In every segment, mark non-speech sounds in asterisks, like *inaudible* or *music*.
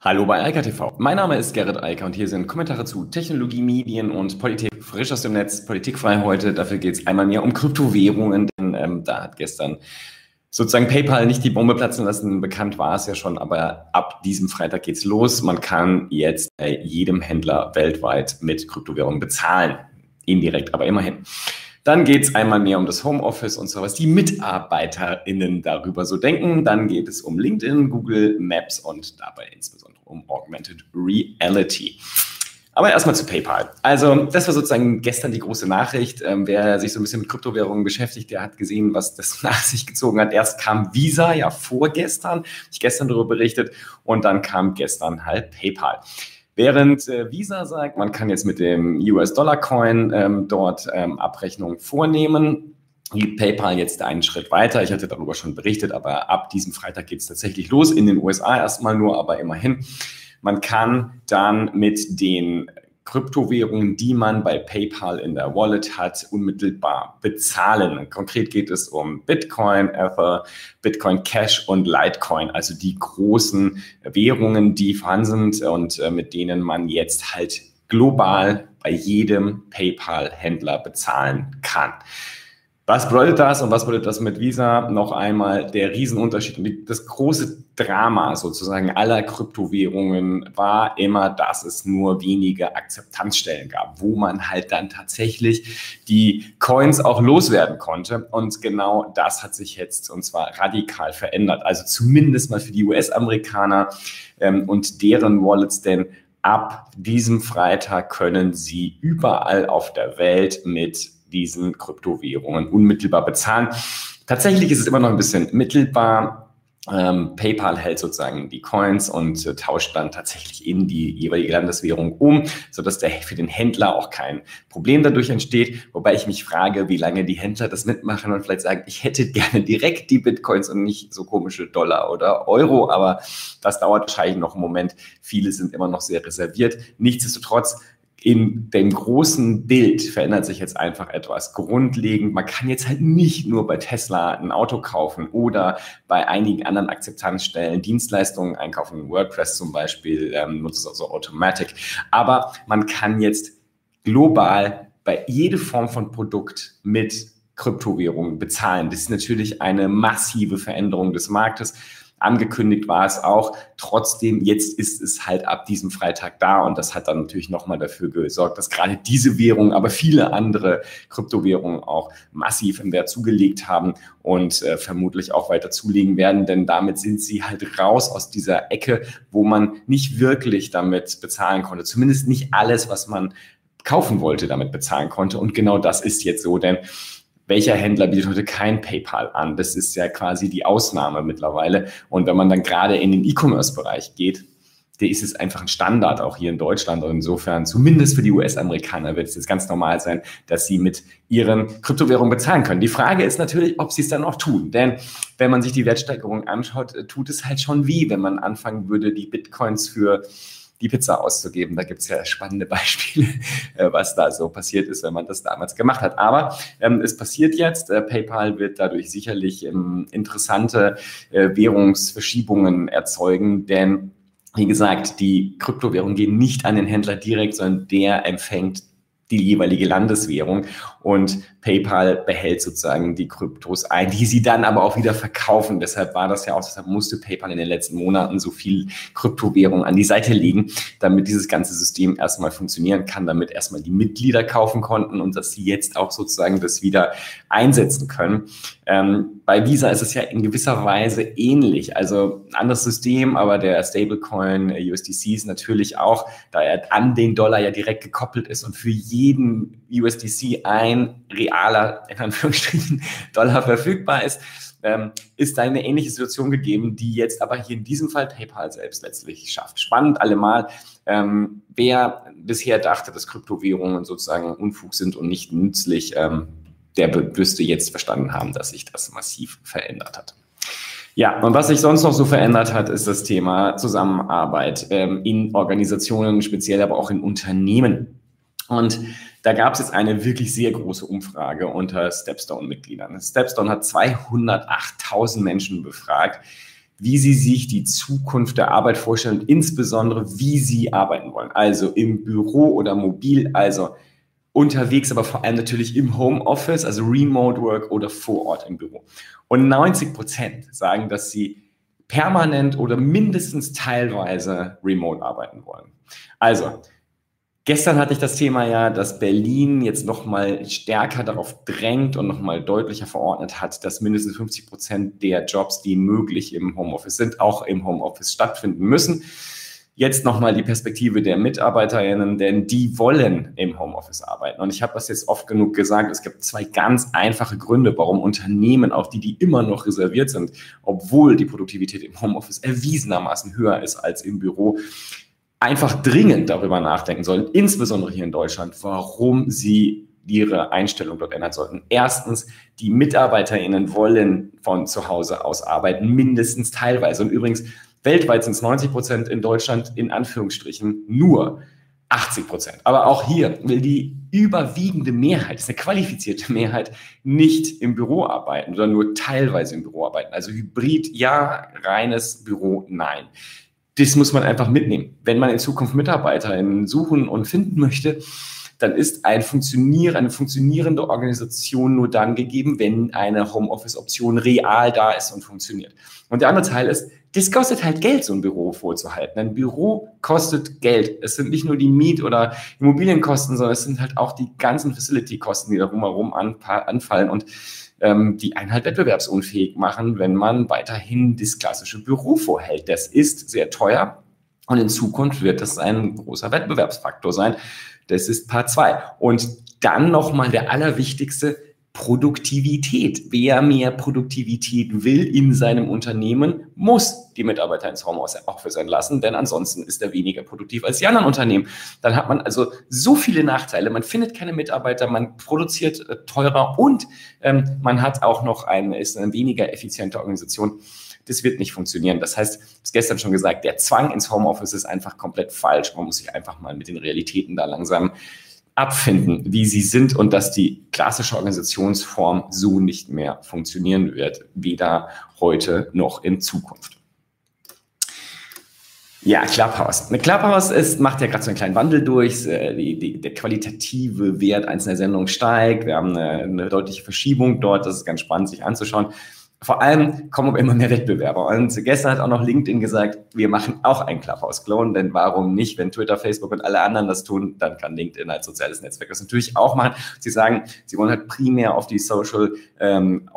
Hallo bei Eika TV. Mein Name ist Gerrit Eiker und hier sind Kommentare zu Technologie, Medien und Politik frisch aus dem Netz, politikfrei heute. Dafür geht es einmal mehr um Kryptowährungen, denn ähm, da hat gestern sozusagen PayPal nicht die Bombe platzen lassen. Bekannt war es ja schon, aber ab diesem Freitag geht's los. Man kann jetzt bei jedem Händler weltweit mit Kryptowährungen bezahlen. Indirekt, aber immerhin. Dann geht es einmal mehr um das Homeoffice und so, was die MitarbeiterInnen darüber so denken. Dann geht es um LinkedIn, Google Maps und dabei insbesondere um Augmented Reality. Aber erstmal zu PayPal. Also, das war sozusagen gestern die große Nachricht. Ähm, wer sich so ein bisschen mit Kryptowährungen beschäftigt, der hat gesehen, was das *laughs* nach sich gezogen hat. Erst kam Visa ja vorgestern, ich gestern darüber berichtet, und dann kam gestern halt PayPal. Während äh, Visa sagt, man kann jetzt mit dem US-Dollar-Coin ähm, dort ähm, Abrechnungen vornehmen, geht PayPal jetzt einen Schritt weiter. Ich hatte darüber schon berichtet, aber ab diesem Freitag geht es tatsächlich los. In den USA erstmal nur, aber immerhin. Man kann dann mit den Kryptowährungen, die man bei PayPal in der Wallet hat, unmittelbar bezahlen. Konkret geht es um Bitcoin, Ether, Bitcoin Cash und Litecoin, also die großen Währungen, die vorhanden sind und äh, mit denen man jetzt halt global bei jedem PayPal-Händler bezahlen kann. Was bedeutet das und was bedeutet das mit Visa? Noch einmal der Riesenunterschied. Und das große Drama sozusagen aller Kryptowährungen war immer, dass es nur wenige Akzeptanzstellen gab, wo man halt dann tatsächlich die Coins auch loswerden konnte. Und genau das hat sich jetzt und zwar radikal verändert. Also zumindest mal für die US-Amerikaner ähm, und deren Wallets, denn ab diesem Freitag können sie überall auf der Welt mit diesen Kryptowährungen unmittelbar bezahlen. Tatsächlich ist es immer noch ein bisschen mittelbar. Ähm, PayPal hält sozusagen die Coins und äh, tauscht dann tatsächlich in die jeweilige Landeswährung um, sodass der für den Händler auch kein Problem dadurch entsteht. Wobei ich mich frage, wie lange die Händler das mitmachen und vielleicht sagen, ich hätte gerne direkt die Bitcoins und nicht so komische Dollar oder Euro. Aber das dauert wahrscheinlich noch einen Moment. Viele sind immer noch sehr reserviert. Nichtsdestotrotz in dem großen Bild verändert sich jetzt einfach etwas grundlegend. Man kann jetzt halt nicht nur bei Tesla ein Auto kaufen oder bei einigen anderen Akzeptanzstellen Dienstleistungen einkaufen, WordPress zum Beispiel, ähm, nutzt also Automatic. Aber man kann jetzt global bei jede Form von Produkt mit Kryptowährungen bezahlen. Das ist natürlich eine massive Veränderung des Marktes. Angekündigt war es auch. Trotzdem, jetzt ist es halt ab diesem Freitag da und das hat dann natürlich nochmal dafür gesorgt, dass gerade diese Währung, aber viele andere Kryptowährungen auch massiv im Wert zugelegt haben und äh, vermutlich auch weiter zulegen werden, denn damit sind sie halt raus aus dieser Ecke, wo man nicht wirklich damit bezahlen konnte. Zumindest nicht alles, was man kaufen wollte, damit bezahlen konnte. Und genau das ist jetzt so, denn welcher Händler bietet heute kein PayPal an? Das ist ja quasi die Ausnahme mittlerweile. Und wenn man dann gerade in den E-Commerce-Bereich geht, der ist es einfach ein Standard auch hier in Deutschland. Und insofern, zumindest für die US-Amerikaner, wird es jetzt ganz normal sein, dass sie mit ihren Kryptowährungen bezahlen können. Die Frage ist natürlich, ob sie es dann auch tun. Denn wenn man sich die Wertsteigerung anschaut, tut es halt schon wie, wenn man anfangen würde, die Bitcoins für die Pizza auszugeben. Da gibt es ja spannende Beispiele, äh, was da so passiert ist, wenn man das damals gemacht hat. Aber ähm, es passiert jetzt. Äh, PayPal wird dadurch sicherlich ähm, interessante äh, Währungsverschiebungen erzeugen, denn wie gesagt, die Kryptowährungen gehen nicht an den Händler direkt, sondern der empfängt die jeweilige Landeswährung und PayPal behält sozusagen die Kryptos ein, die sie dann aber auch wieder verkaufen. Deshalb war das ja auch, deshalb musste PayPal in den letzten Monaten so viel Kryptowährung an die Seite legen, damit dieses ganze System erstmal funktionieren kann, damit erstmal die Mitglieder kaufen konnten und dass sie jetzt auch sozusagen das wieder einsetzen können. Ähm, bei Visa ist es ja in gewisser Weise ähnlich. Also ein anderes System, aber der Stablecoin äh, USDC ist natürlich auch, da er an den Dollar ja direkt gekoppelt ist und für jeden USDC ein realer, in Anführungsstrichen, *laughs* Dollar verfügbar ist, ähm, ist da eine ähnliche Situation gegeben, die jetzt aber hier in diesem Fall PayPal selbst letztlich schafft. Spannend allemal. Ähm, wer bisher dachte, dass Kryptowährungen sozusagen Unfug sind und nicht nützlich, ähm, der müsste jetzt verstanden haben, dass sich das massiv verändert hat. Ja, und was sich sonst noch so verändert hat, ist das Thema Zusammenarbeit ähm, in Organisationen, speziell aber auch in Unternehmen. Und da gab es jetzt eine wirklich sehr große Umfrage unter Stepstone-Mitgliedern. Stepstone hat 208.000 Menschen befragt, wie sie sich die Zukunft der Arbeit vorstellen und insbesondere, wie sie arbeiten wollen. Also im Büro oder mobil, also unterwegs, aber vor allem natürlich im Homeoffice, also Remote Work oder vor Ort im Büro. Und 90 Prozent sagen, dass sie permanent oder mindestens teilweise remote arbeiten wollen. Also, gestern hatte ich das Thema ja, dass Berlin jetzt nochmal stärker darauf drängt und nochmal deutlicher verordnet hat, dass mindestens 50 Prozent der Jobs, die möglich im Homeoffice sind, auch im Homeoffice stattfinden müssen. Jetzt nochmal die Perspektive der MitarbeiterInnen, denn die wollen im Homeoffice arbeiten. Und ich habe das jetzt oft genug gesagt, es gibt zwei ganz einfache Gründe, warum Unternehmen, auch die, die immer noch reserviert sind, obwohl die Produktivität im Homeoffice erwiesenermaßen höher ist als im Büro, einfach dringend darüber nachdenken sollen, insbesondere hier in Deutschland, warum sie ihre Einstellung dort ändern sollten. Erstens, die MitarbeiterInnen wollen von zu Hause aus arbeiten, mindestens teilweise. Und übrigens, Weltweit sind es 90 Prozent, in Deutschland in Anführungsstrichen nur 80 Prozent. Aber auch hier will die überwiegende Mehrheit, ist eine qualifizierte Mehrheit, nicht im Büro arbeiten oder nur teilweise im Büro arbeiten. Also Hybrid ja, reines Büro nein. Das muss man einfach mitnehmen. Wenn man in Zukunft MitarbeiterInnen suchen und finden möchte, dann ist ein Funktionier, eine funktionierende Organisation nur dann gegeben, wenn eine Homeoffice-Option real da ist und funktioniert. Und der andere Teil ist, das kostet halt Geld, so ein Büro vorzuhalten. Ein Büro kostet Geld. Es sind nicht nur die Miet- oder Immobilienkosten, sondern es sind halt auch die ganzen Facility-Kosten, die da rumherum anfallen und ähm, die einen halt wettbewerbsunfähig machen, wenn man weiterhin das klassische Büro vorhält. Das ist sehr teuer und in Zukunft wird das ein großer Wettbewerbsfaktor sein. Das ist Part 2. Und dann nochmal der allerwichtigste, Produktivität. Wer mehr Produktivität will in seinem Unternehmen, muss die Mitarbeiter ins Homeoffice entlassen, denn ansonsten ist er weniger produktiv als die anderen Unternehmen. Dann hat man also so viele Nachteile. Man findet keine Mitarbeiter, man produziert äh, teurer und ähm, man hat auch noch eine, ist eine weniger effiziente Organisation. Das wird nicht funktionieren. Das heißt, ich habe es gestern schon gesagt, der Zwang ins Homeoffice ist einfach komplett falsch. Man muss sich einfach mal mit den Realitäten da langsam abfinden, wie sie sind und dass die klassische Organisationsform so nicht mehr funktionieren wird, weder heute noch in Zukunft. Ja, Clubhouse. Eine Clubhouse ist, macht ja gerade so einen kleinen Wandel durch. Äh, die, die, der qualitative Wert einzelner Sendungen steigt. Wir haben eine, eine deutliche Verschiebung dort. Das ist ganz spannend, sich anzuschauen vor allem kommen immer mehr Wettbewerber. Und gestern hat auch noch LinkedIn gesagt, wir machen auch ein Clubhouse-Klon, denn warum nicht? Wenn Twitter, Facebook und alle anderen das tun, dann kann LinkedIn als soziales Netzwerk das natürlich auch machen. Sie sagen, sie wollen halt primär auf die Social ähm,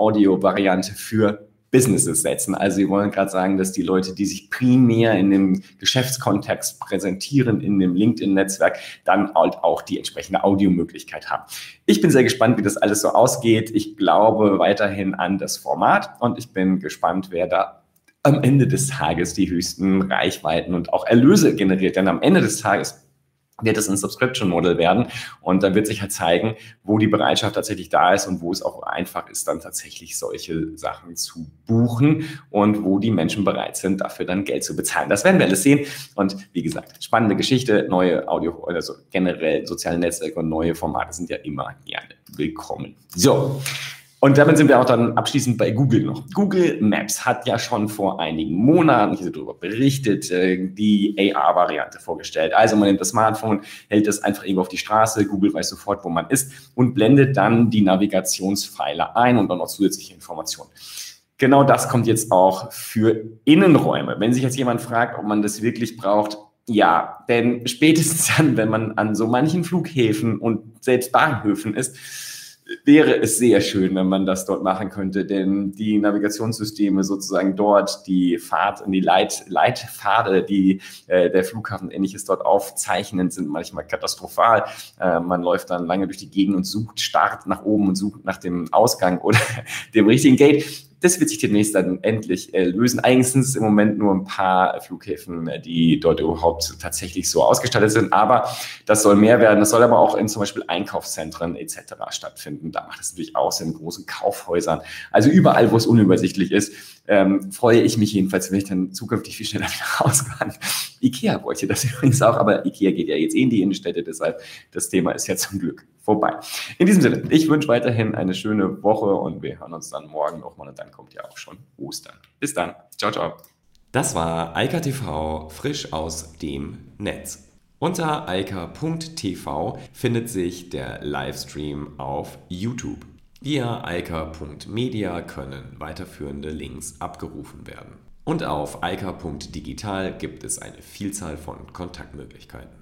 für Businesses setzen. Also sie wollen gerade sagen, dass die Leute, die sich primär in dem Geschäftskontext präsentieren, in dem LinkedIn-Netzwerk, dann halt auch die entsprechende Audiomöglichkeit haben. Ich bin sehr gespannt, wie das alles so ausgeht. Ich glaube weiterhin an das Format und ich bin gespannt, wer da am Ende des Tages die höchsten Reichweiten und auch Erlöse generiert. Denn am Ende des Tages wird es ein Subscription Model werden und dann wird sich halt zeigen, wo die Bereitschaft tatsächlich da ist und wo es auch einfach ist, dann tatsächlich solche Sachen zu buchen und wo die Menschen bereit sind, dafür dann Geld zu bezahlen. Das werden wir alles sehen und wie gesagt, spannende Geschichte, neue Audio, also generell soziale Netzwerke und neue Formate sind ja immer gerne willkommen. So. Und damit sind wir auch dann abschließend bei Google noch. Google Maps hat ja schon vor einigen Monaten hier darüber berichtet, äh, die AR-Variante vorgestellt. Also man nimmt das Smartphone, hält es einfach irgendwo auf die Straße, Google weiß sofort, wo man ist und blendet dann die Navigationspfeiler ein und dann noch zusätzliche Informationen. Genau das kommt jetzt auch für Innenräume. Wenn sich jetzt jemand fragt, ob man das wirklich braucht, ja, denn spätestens dann, wenn man an so manchen Flughäfen und selbst Bahnhöfen ist, wäre es sehr schön, wenn man das dort machen könnte, denn die Navigationssysteme sozusagen dort, die Fahrt und die Leit, Leitpfade, die äh, der Flughafen ähnliches dort aufzeichnen, sind manchmal katastrophal. Äh, man läuft dann lange durch die Gegend und sucht, starrt nach oben und sucht nach dem Ausgang oder *laughs* dem richtigen Gate. Das wird sich demnächst dann endlich äh, lösen. Eigentlich sind es im Moment nur ein paar Flughäfen, äh, die dort überhaupt tatsächlich so ausgestattet sind. Aber das soll mehr werden. Das soll aber auch in zum Beispiel Einkaufszentren etc. stattfinden. Da macht es natürlich auch Sinn, in großen Kaufhäusern. Also überall, wo es unübersichtlich ist, ähm, freue ich mich jedenfalls, wenn ich dann zukünftig viel schneller wieder *laughs* raus kann. Ikea wollte das *laughs* übrigens auch, aber Ikea geht ja jetzt eh in die Innenstädte, deshalb das Thema ist ja zum Glück vorbei. In diesem Sinne, ich wünsche weiterhin eine schöne Woche und wir hören uns dann morgen nochmal und dann kommt ja auch schon Ostern. Bis dann. Ciao, ciao. Das war Eika TV frisch aus dem Netz. Unter eika.tv findet sich der Livestream auf YouTube. Via eika.media können weiterführende Links abgerufen werden. Und auf eika.digital gibt es eine Vielzahl von Kontaktmöglichkeiten.